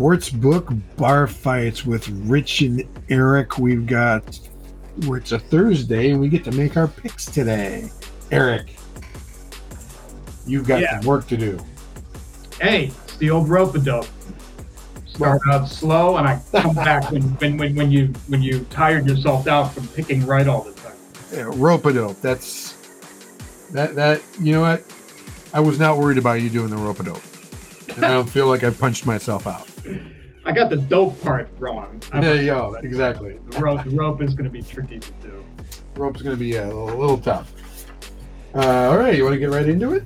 sports book bar fights with Rich and Eric. We've got where it's a Thursday and we get to make our picks today. Eric, you've got Yeah. some work to do. Hey, it's the old rope a dope. Start out slow, and I come back when, when, when, when you when you tired yourself out from picking right all the time. Yeah, rope a dope. That's that that you know what? I was not worried about you doing the rope a dope. And I don't feel like I punched myself out. I got the dope part wrong. I- There you go. Exactly. The rope, the rope is going to be tricky to do. Rope's gonna be uh, a little tough. Uh, all right, you want to get right into it?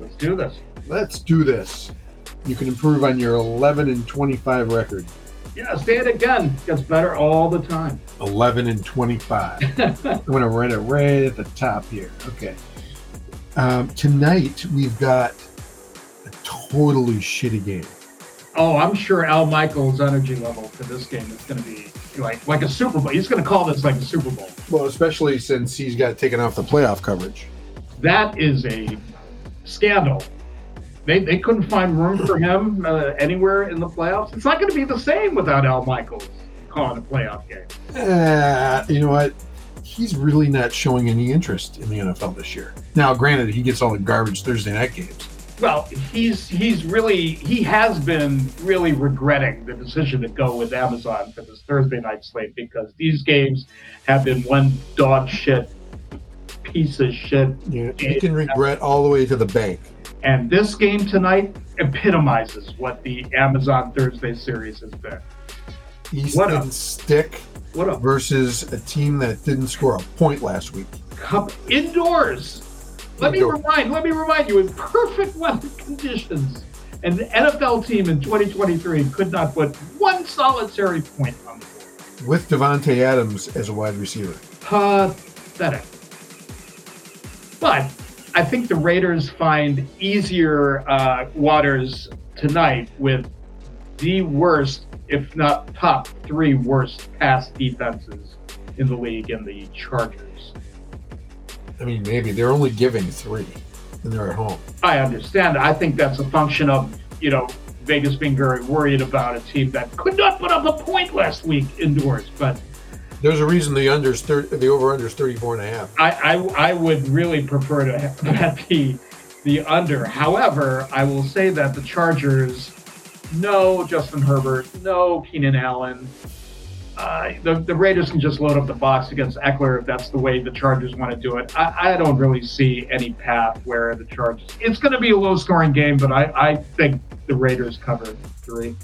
Let's do this. Let's do this. You can improve on your 11 and 25 record. Yeah, say it again. Gets better all the time. 11 and 25. I'm going to write it right at the top here. Okay. Um, tonight, we've got a totally shitty game. Oh, I'm sure Al Michaels' energy level for this game is going to be like like a Super Bowl. He's going to call this like a Super Bowl. Well, especially since he's got taken off the playoff coverage. That is a scandal. They, they couldn't find room for him uh, anywhere in the playoffs. It's not going to be the same without Al Michaels calling a playoff game. Uh, you know what? He's really not showing any interest in the NFL this year. Now, granted, he gets all the garbage Thursday night games. Well, he's he's really he has been really regretting the decision to go with Amazon for this Thursday night slate because these games have been one dog shit piece of shit. Yeah, he can regret all the way to the bank. And this game tonight epitomizes what the Amazon Thursday series has been. What a- Easton Stick What a versus a team that didn't score a point last week. cup indoors. Let me remind let me remind you in perfect weather conditions. An NFL team in 2023 could not put one solitary point on the board. With Davante Adams as a wide receiver. Pathetic. But I think the Raiders find easier uh, waters tonight with the worst, if not top three worst pass defenses in the league in the Chargers. I mean, maybe they're only giving three, and they're at home. I understand. I think that's a function of, you know, Vegas being very worried about a team that could not put up a point last week indoors. But There's a reason the unders thir- the over unders 34 and a half. I, I, I would really prefer to have bet the the under. However, I will say that the Chargers, no Justin Herbert, no Keenan Allen. Uh, the, the Raiders can just load up the box against Ekeler if that's the way the Chargers want to do it. I, I don't really see any path where the Chargers. It's going to be a low scoring game, but I, I think the Raiders cover three.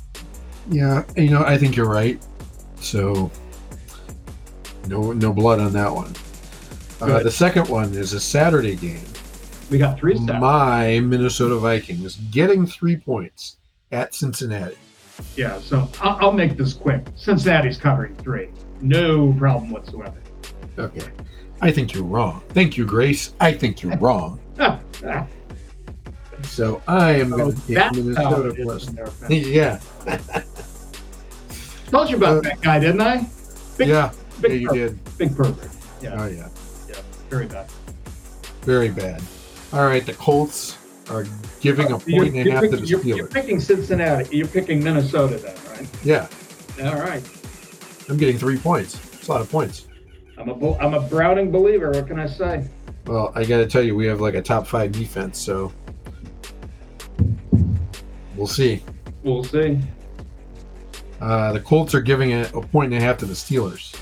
Yeah, you know, I think you're right. So, no no blood on that one. Uh, the second one is a Saturday game. We got three steps. My Minnesota Vikings getting three points at Cincinnati. Yeah, so I'll, I'll make this quick. Cincinnati's covering three. No problem whatsoever. Okay. I think you're wrong. Thank you, Grace. I think you're wrong. So I am Oh, going to take that's how Minnesota plus. in their offense. Yeah, Told you about Uh, that guy, didn't I? Big, yeah, yeah, you pervert, did. big pervert. Yeah, Oh yeah. yeah, very bad. very bad. All right, the Colts are giving a You're, point and a you're half to the you're, you're Steelers. picking Cincinnati. You're picking Minnesota then, right? Yeah, All right. I'm getting three points. It's a lot of points. I'm a I'm a Browning believer. What can I say? Well, I got to tell you, we have like a top five defense, so we'll see. We'll see. Uh, the Colts are giving it a point and a half to the Steelers.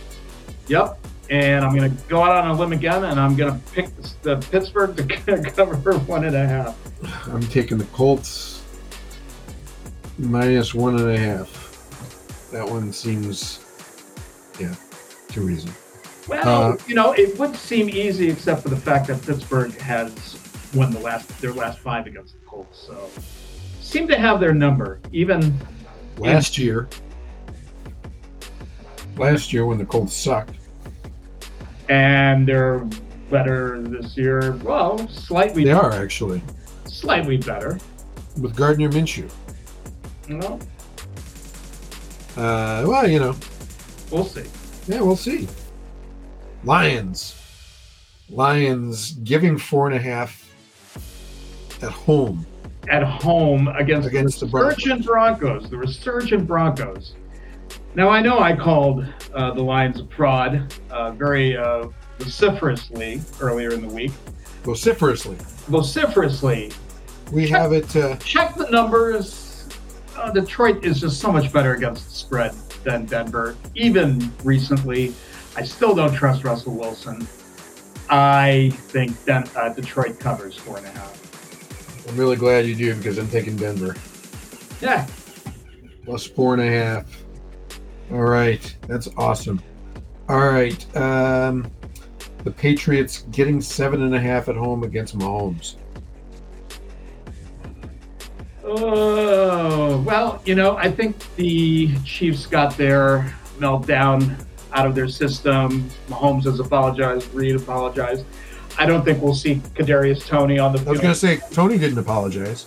Yep. And I'm going to go out on a limb again, and I'm going to pick the, the Pittsburgh to cover one and a half. I'm taking the Colts minus one and a half. That one seems, yeah, too easy. Well, Uh, you know, it would seem easy except for the fact that Pittsburgh has won the last their last five against the Colts, so seem to have their number. Even Last year, last year when the Colts sucked, and they're better this year. Well, slightly, they are actually slightly better. with Gardner Minshew. Know, Uh, well, you know, we'll see. yeah, we'll see. Lions, Lions giving four and a half at home at home against, Against the the Broncos. resurgent Broncos. The resurgent Broncos. Now I know I called uh, the Lions a fraud uh, very uh, vociferously earlier in the week. Vociferously. Vociferously, We have it. Uh, check the numbers. Uh, Detroit is just so much better against the spread than Denver. Even recently, I still don't trust Russell Wilson. I think Den- uh, Detroit covers four and a half. I'm really glad you do because I'm taking Denver. Yeah, plus four and a half. All right, that's awesome. All right, um, the Patriots getting seven and a half at home against Mahomes. Oh, well, you know, I think the Chiefs got their meltdown out of their system. Mahomes has apologized, Reid apologized. I don't think we'll see Kadarius Toney on the I was going to say Toney didn't apologize.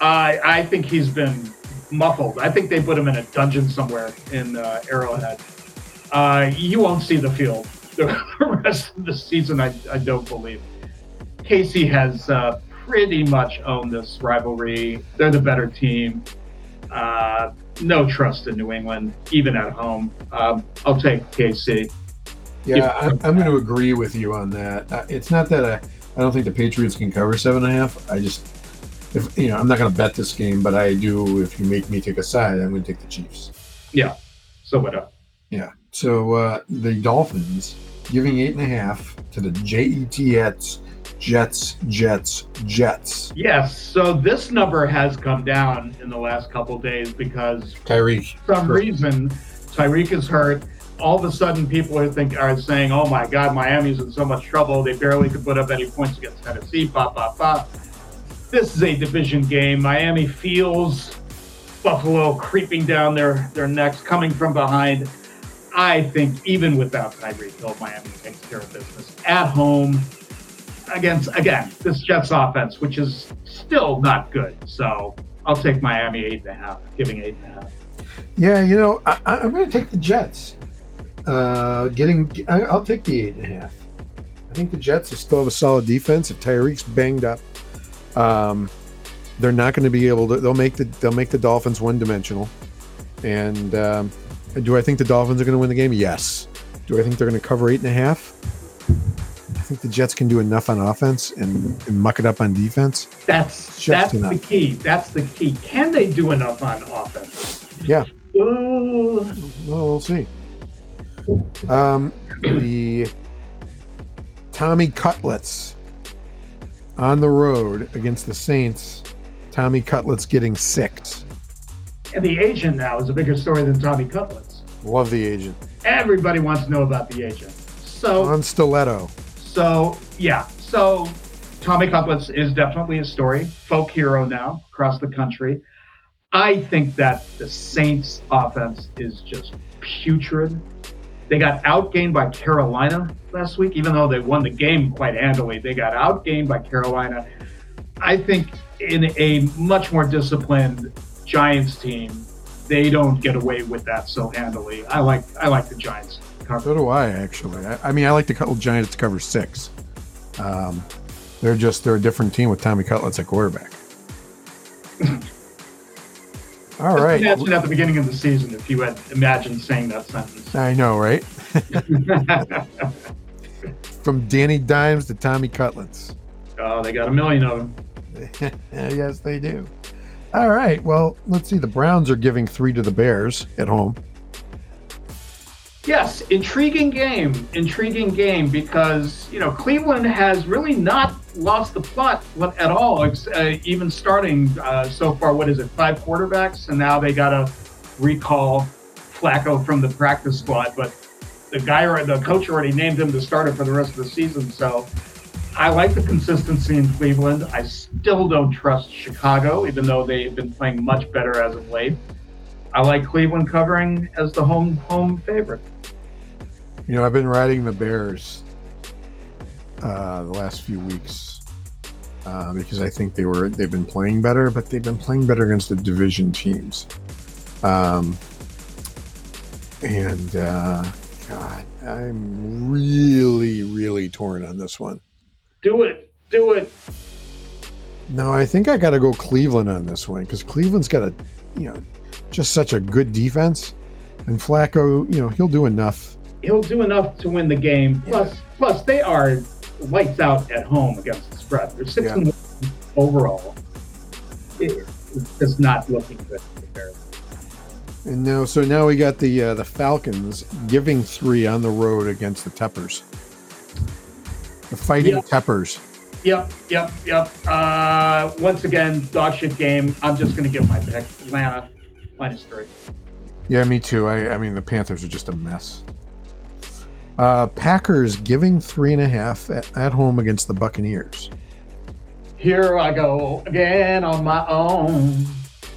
I I think he's been muffled. I think they put him in a dungeon somewhere in uh, Arrowhead. Uh, you won't see the field the rest of the season. I, I don't believe. KC has uh, pretty much owned this rivalry. They're the better team. Uh, no trust in New England, even at home. Um, I'll take KC. Yeah, I'm, I'm going to agree with you on that. Uh, It's not that I, I don't think the Patriots can cover seven and a half. I just, if you know, I'm not going to bet this game, but I do. If you make me take a side, I'm going to take the Chiefs. Yeah. So what up? Yeah. So uh, the Dolphins giving eight and a half to the Jets, Jets, Jets, Jets. Yes. So this number has come down in the last couple days because Tyreek. some Correct. reason Tyreek is hurt. All of a sudden, people are think are saying, "Oh my God, Miami's in so much trouble. They barely could put up any points against Tennessee." Pop, pop, pop. This is a division game. Miami feels Buffalo creeping down their their necks, coming from behind. I think even without Tyreek Hill, Miami takes care of business at home against again this Jets offense, which is still not good. So I'll take Miami eight and a half, giving eight and a half. Yeah, you know, I, I'm going to take the Jets. Uh, getting, I, I'll take the eight and a half. I think the Jets still have a solid defense. If Tyreek's banged up, um, they're not going to be able to. They'll make the they'll make the Dolphins one dimensional. And um, do I think the Dolphins are going to win the game? Yes. Do I think they're going to cover eight and a half? I think the Jets can do enough on offense and, and muck it up on defense. That's that's the key. That's the key. Can they do enough on offense? Yeah. Well, we'll see. Um, the Tommy Cutlets on the road against the Saints. Tommy Cutlets getting six. And the agent now is a bigger story than Tommy Cutlets. Love the agent. Everybody wants to know about the agent. So Sean Stellato. so yeah. So Tommy Cutlets is definitely a story, folk hero now across the country. I think that the Saints offense is just putrid. They got outgained by Carolina last week, even though they won the game quite handily. They got outgained by Carolina. I think in a much more disciplined Giants team, they don't get away with that so handily. I like I like the Giants cover. So do I, actually. I, I mean, I like the Giants to cover six. Um, they're just they're a different team with Tommy Cutlets at quarterback. All Just right. Imagine at the beginning of the season if you had imagined saying that sentence. I know, right? From Danny Dimes to Tommy Cutlets. oh, they got a million of them. yes, they do. All right. Well, let's see. The Browns are giving three to the Bears at home. Yes, intriguing game. Intriguing game because, you know, Cleveland has really not lost the plot at all, uh, even starting uh, so far, what is it, five quarterbacks? And now they got to recall Flacco from the practice squad. But the guy the coach already named him the starter for the rest of the season. So I like the consistency in Cleveland. I still don't trust Chicago, even though they've been playing much better as of late. I like Cleveland covering as the home home favorite. You know, I've been riding the Bears uh, the last few weeks uh, because I think they were they've been playing better, but they've been playing better against the division teams. Um, and uh, God, I'm really, really torn on this one. Do it. Do it. No, I think I got to go Cleveland on this one because Cleveland's got a, you know, just such a good defense, and Flacco, you know, he'll do enough. He'll do enough to win the game. Plus, plus they are lights out at home against the spread. They're six Yeah. and one overall. It, it's not looking good. for the Bears. And now, so now we got the uh, the Falcons giving three on the road against the Teppers. The Fighting Yeah. Teppers. Yep, yep, yep. Uh, once again, dog shit game. I'm just going to give my pick. Atlanta minus three. Yeah, me too. I, I mean, the Panthers are just a mess. Uh, Packers giving three and a half at, at home against the Buccaneers. Here I go again on my own.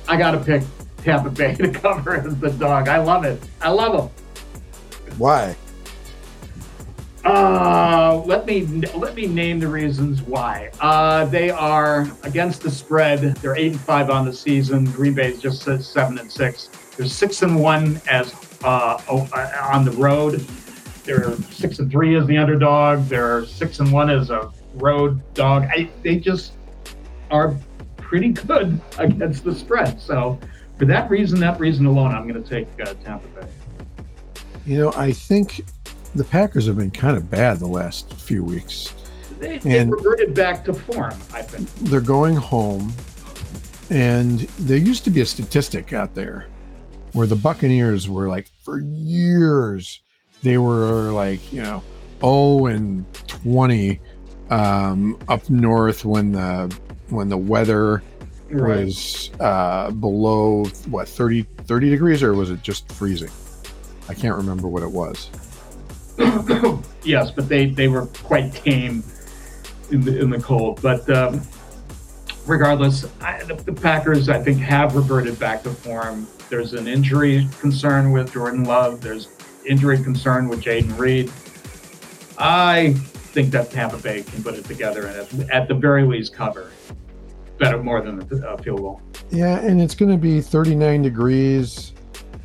I got to pick Tampa Bay to cover as the dog. I love it. I love them. Why? Uh, let me let me name the reasons why. Uh, they are against the spread. They're eight and five on the season. Green Bay is just seven and six. They're six and one as uh, uh, on the road. They're six and three as the underdog. They're six and one as a road dog. I, they just are pretty good against the spread. So for that reason, that reason alone, I'm going to take uh, Tampa Bay. You know, I think the Packers have been kind of bad the last few weeks. They, they reverted back to form. I think. They're going home, and there used to be a statistic out there where the Buccaneers were like for years they were like you know 0 and 20 um, up north when the when the weather was uh, below what 30 30 degrees or was it just freezing? I can't remember what it was. yes, but they, they were quite tame in the in the cold. But um, regardless, I, the, the Packers I think have reverted back to form. There's an injury concern with Jordan Love. There's injury concern with Jayden Reed. I think that Tampa Bay can put it together and at, at the very least cover better more than a uh, field goal. Yeah, and it's going to be 39 degrees,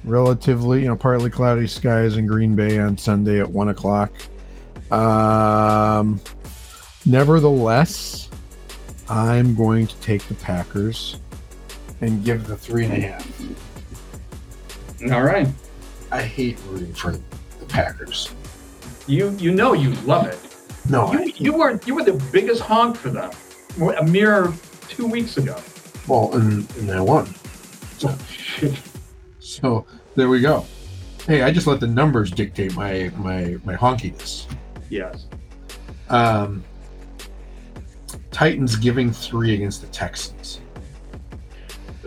relatively, you know, partly cloudy skies in Green Bay on Sunday at one o'clock. Um, nevertheless, I'm going to take the Packers and give the three and a half. All right, I hate rooting for the Packers. you you know you love it. No, You, you were you were the biggest honk for them a mere two weeks ago. well, and, and I won. So, so there we go. Hey, I just let the numbers dictate my my my honkiness. yes. Um, Titans giving three against the Texans.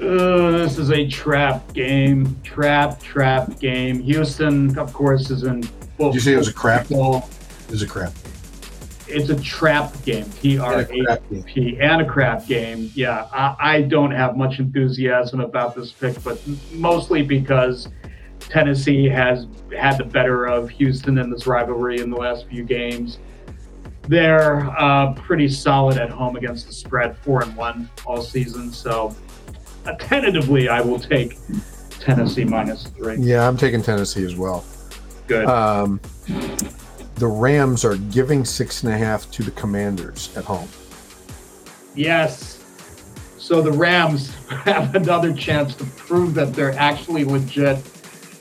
Uh, this is a trap game. Trap, trap game. Houston, of course, is in full. Did you say it was a crap? full- It was a crap. It's a trap game. T R a game. And a crap game. Yeah, I, I don't have much enthusiasm about this pick, but mostly because Tennessee has had the better of Houston in this rivalry in the last few games. They're uh, pretty solid at home against the spread, four and one all season. So, uh, tentatively, I will take Tennessee minus three. Yeah, I'm taking Tennessee as well. Good. Um, the Rams are giving six and a half to the Commanders at home. Yes. So the Rams have another chance to prove that they're actually legit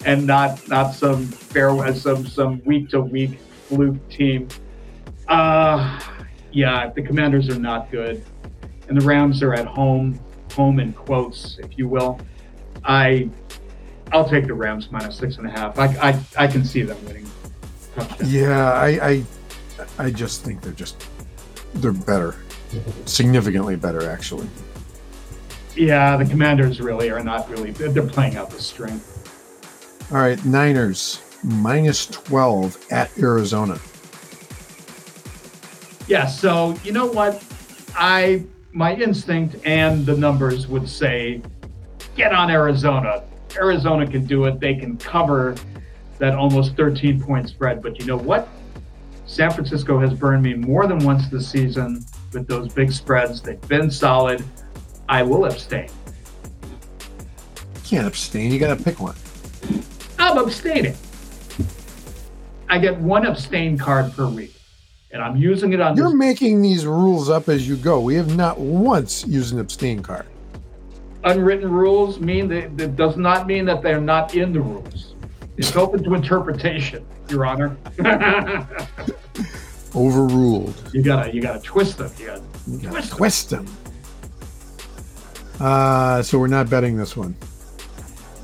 and not not some fair some some week to week fluke team. Uh yeah, the Commanders are not good, and the Rams are at home, home in quotes, if you will. I I'll take the Rams minus six and a half. I I, I can see them winning. touchdown. Yeah, I, I I just think they're just they're better, significantly better actually. Yeah, the Commanders really are not really. They're they're playing out the string. All right, Niners minus twelve at Arizona. Yeah, so you know what? I my instinct and the numbers would say get on Arizona. Arizona can do it. They can cover that almost 13 point spread. But you know what? San Francisco has burned me more than once this season with those big spreads. They've been solid. I will abstain. You can't abstain. You got to pick one. I'm abstaining. I get one abstain card per week. And I'm using it on You're this making these rules up as you go. We have not once used an abstain card. unwritten rules. Mean that, that does not mean that they're not in the rules. It's open to interpretation, Your Honor. Overruled. you gotta you gotta twist them. You gotta You gotta Twist twist them. Uh, so we're not betting this one.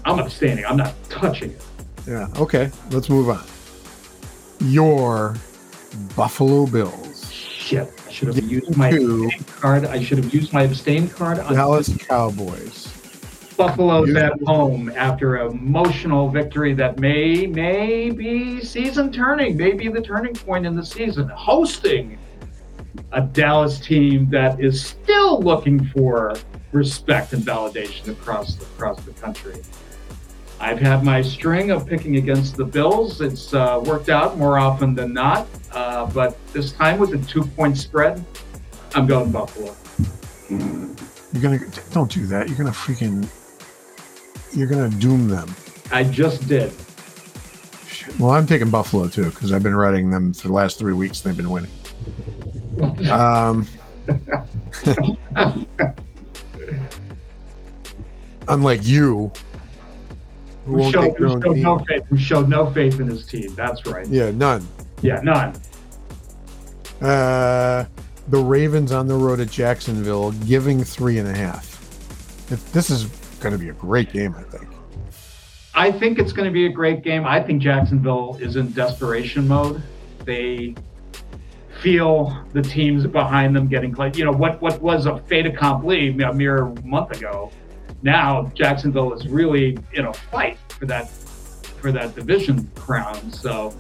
I'm abstaining. I'm not touching it. Yeah. Okay. Let's move on. Your Buffalo Bills, Shit. I should have used my abstain card. I should have used my abstain card on Dallas Cowboys. Buffalo's You- at home after an emotional victory that may may be season turning, may be the turning point in the season. Hosting a Dallas team that is still looking for respect and validation across the, across the country. I've had my string of picking against the Bills. It's uh, worked out more often than not, uh, but this time with the two point spread, I'm going Buffalo. You're gonna don't do that. You're gonna freaking. You're gonna doom them. I just did. Well, I'm taking Buffalo too because I've been writing them for the last three weeks. And they've been winning. Um, unlike you, who won't showed, showed no faith, who showed no faith in his team. That's right. Yeah, none. Yeah, none. Uh, the Ravens on the road at Jacksonville, giving three and a half. If this is going to be a great game, I think. I think it's going to be a great game. I think Jacksonville is in desperation mode. They feel the teams behind them getting close. You know what? What was a fait accompli a mere month ago. Now Jacksonville is really in a fight for that for that division crown. So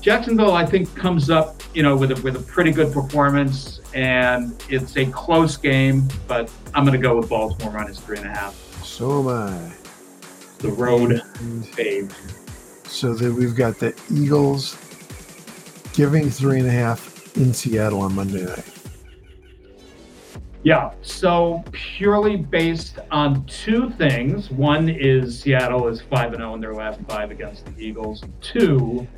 Jacksonville, I think, comes up, you know, with a with a pretty good performance, and it's a close game. But I'm going to go with Baltimore minus three and a half. So am I. The road fave. so that we've got the Eagles giving three and a half in Seattle on Monday night. Yeah, so purely based on two things. One is Seattle is 5 and 0 in their last five against the Eagles. Two,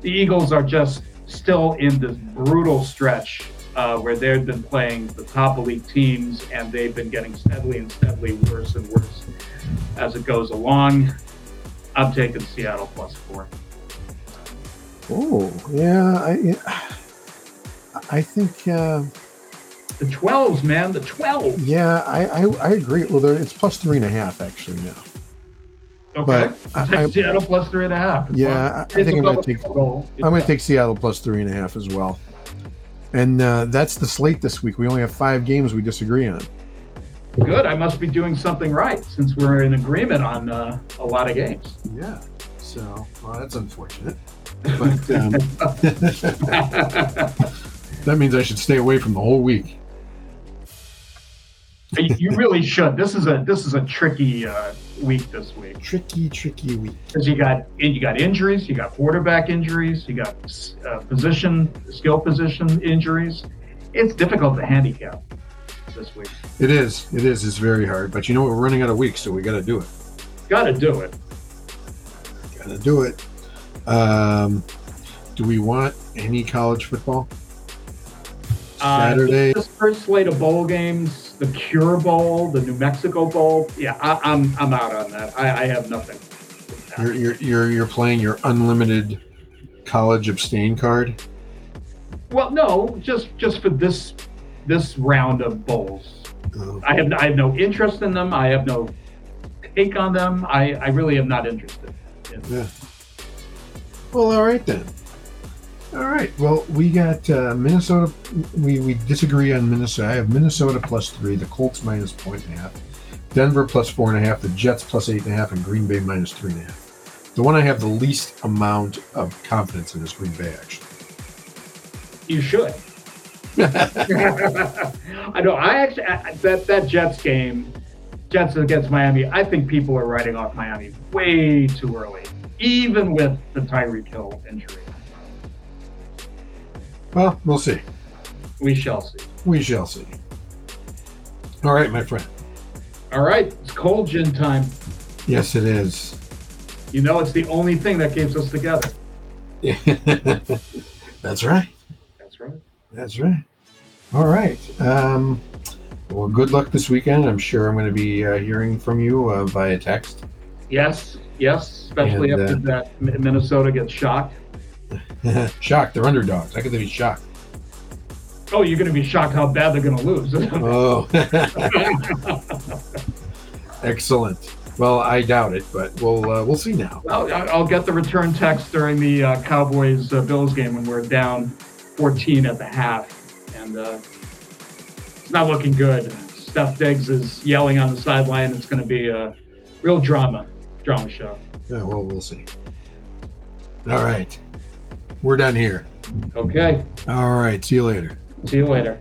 the Eagles are just still in this brutal stretch uh, where they've been playing the top elite teams and they've been getting steadily and steadily worse and worse as it goes along. I'm taking Seattle plus four. Oh, yeah. I, I think, uh, The 12s, man, the 12s. yeah, I, I, I agree. Well, there, it's plus three and a half actually now. Okay. But I- Seattle plus three and a half. Yeah, I, I think I'm gonna take- goal. I'm going to take Seattle plus three and a half as well. And uh, that's the slate this week. We only have five games we disagree on. Good. I must be doing something right since we're in agreement on uh, a lot of games. Yeah. So, well, that's unfortunate. But um, that means I should stay away from the whole week. You you really should. This is a this is a tricky uh, week this week Tricky, tricky week. because you got you got injuries, you got quarterback injuries, you got uh, position skill position injuries. It's difficult to handicap this week. It is. It is. It's very hard. But you know what? We're running out of weeks, so we got to do it. Got to do it. Got to do it. Um, do we want any college football? Uh, Saturday. this first slate of bowl games, the Cure Bowl, the New Mexico Bowl. Yeah, I, I'm I'm out on that. I, I have nothing. You're, you're you're you're playing your unlimited college abstain card. Well, no, just just for this this round of bowls. Oh, I have I have no interest in them. I have no take on them. I, I really am not interested. In yeah. Well, all right then. All right. Well, we got uh, Minnesota. We, we disagree on Minnesota. I have Minnesota plus three, the Colts minus point and a half, Denver plus four and a half, the Jets plus eight and a half, and Green Bay minus three and a half. The one I have the least amount of confidence in is Green Bay, actually. You should. I know. I actually I, that that Jets game, Jets against Miami. I think people are writing off Miami way too early, even with the Tyreek Hill injury. Well, we'll see. We shall see. We shall see. All right, my friend. All right, it's cold gin time. Yes, it is. You know, it's the only thing that keeps us together. That's right. That's right. That's right. All right. Um, well, good luck this weekend. I'm sure I'm going to be uh, hearing from you uh, via text. Yes, yes, especially And, after uh, that Minnesota gets shocked. shocked. They're underdogs. How could they be shocked? Oh, you're going to be shocked how bad they're going to lose. Oh, excellent. Well, I doubt it, but we'll uh, we'll see now. Well, I- I'll get the return text during the uh, Cowboys uh, Bills game when we're down 14 at the half, and uh, it's not looking good. Steph Diggs is yelling on the sideline. It's going to be a real drama, drama show. Yeah, well, we'll see. All right, we're done here. Okay, All right, see you later. see you later.